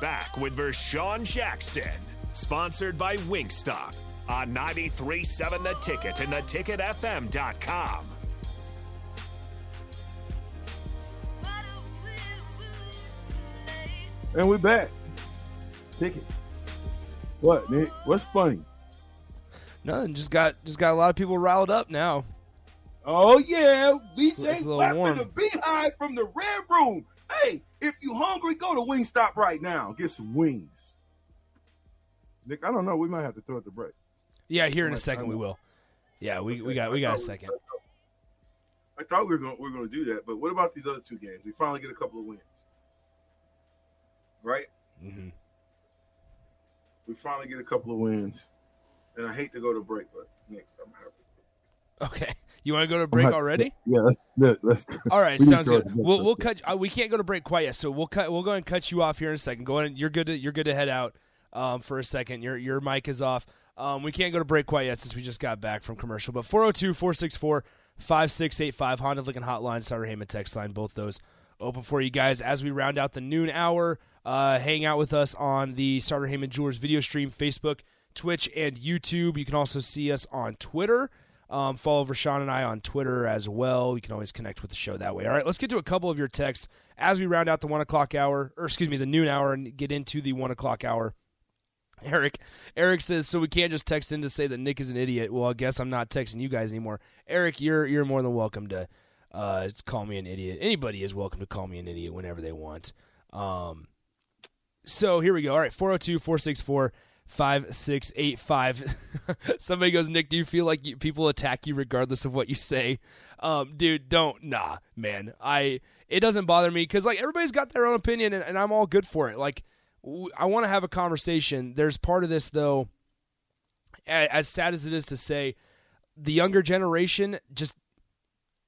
Back with Vershawn Jackson, sponsored by Wingstop on 93.7 The Ticket and theticketfm.com. And we're back. Ticket. What, Nick? What's funny? Nothing. Just got just got a lot of people riled up now. Oh yeah, It's a VJ little Weapon, the beehive from the red room. Hey, if you hungry, go to Wingstop right now. Get some wings. Nick, I don't know. We might have to throw it the break. Yeah, here in a second we will. Yeah, we, we got we got a second. I thought we were going we are going to do that, but what about these other two games? We finally get a couple of wins, right? Mm-hmm. We finally get a couple of wins, and I hate to go to break, but Nick, I'm happy. Okay. You want to go to break happy. already? Yeah, let's let's. All right, we need to sounds good. We'll we'll cut. Uh, we can't go to break quite yet, so we'll cut. We'll go ahead and cut you off here in a second. Go ahead. You're good. To, you're good to head out um, for a second. Your your mic is off. Um, we can't go to break quite yet since we just got back from commercial. But 402-464-5685 Honda Lincoln Hotline, Sartor Hamann text line, both those open for you guys as we round out the noon hour. Uh, hang out with us on the Sartor Hamann Jewelers video stream, Facebook, Twitch, and YouTube. You can also see us on Twitter. Um, follow Rashawn and I on Twitter as well. You can always connect with the show that way. All right, let's get to a couple of your texts as we round out the one o'clock hour, or excuse me, the noon hour, and get into the one o'clock hour. Eric, Eric says, so we can't just text in to say that Nick is an idiot. Well, I guess I'm not texting you guys anymore. Eric, you're you're more than welcome to uh, call me an idiot. Anybody is welcome to call me an idiot whenever they want. Um, so here we go. All right, 402 464 5685. Somebody goes, Nick, do you feel like you, people attack you regardless of what you say? Um, dude, don't. Nah, man. I It doesn't bother me because, like, everybody's got their own opinion and, and I'm all good for it. Like, w- I want to have a conversation. There's part of this, though, a- as sad as it is to say, the younger generation just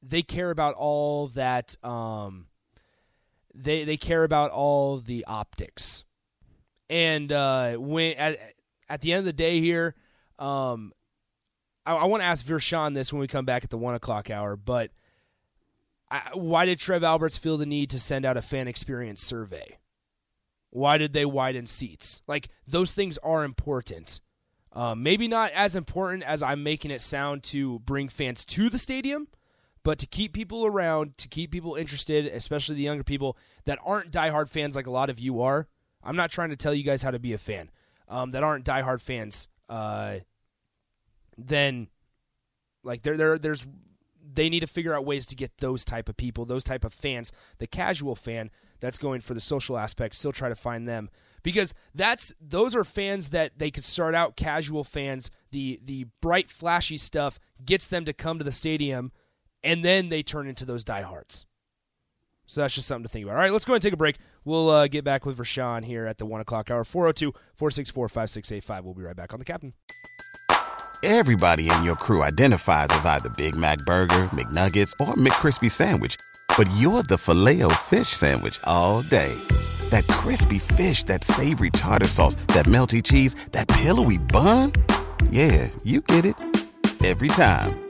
they care about all that um they they care about all the optics and uh when at, at the end of the day here um i, I want to ask Vershawn this when we come back at the one o'clock hour but I, why did trev alberts feel the need to send out a fan experience survey why did they widen seats like those things are important um, maybe not as important as i'm making it sound to bring fans to the stadium but to keep people around, to keep people interested, especially the younger people that aren't diehard fans like a lot of you are. I'm not trying to tell you guys how to be a fan. Um, that aren't diehard fans. Uh, then, like there, there, there's they need to figure out ways to get those type of people, those type of fans, the casual fan that's going for the social aspect, still try to find them because that's those are fans that they could start out casual fans. The the bright flashy stuff gets them to come to the stadium and then they turn into those diehards. So that's just something to think about. All right, let's go ahead and take a break. We'll uh, get back with Rashawn here at the 1 o'clock hour. 402 464 5685. We'll be right back on the captain. Everybody in your crew identifies as either Big Mac Burger, McNuggets, or McCrispy Sandwich. But you're the filet fish Sandwich all day. That crispy fish, that savory tartar sauce, that melty cheese, that pillowy bun. Yeah, you get it. Every time.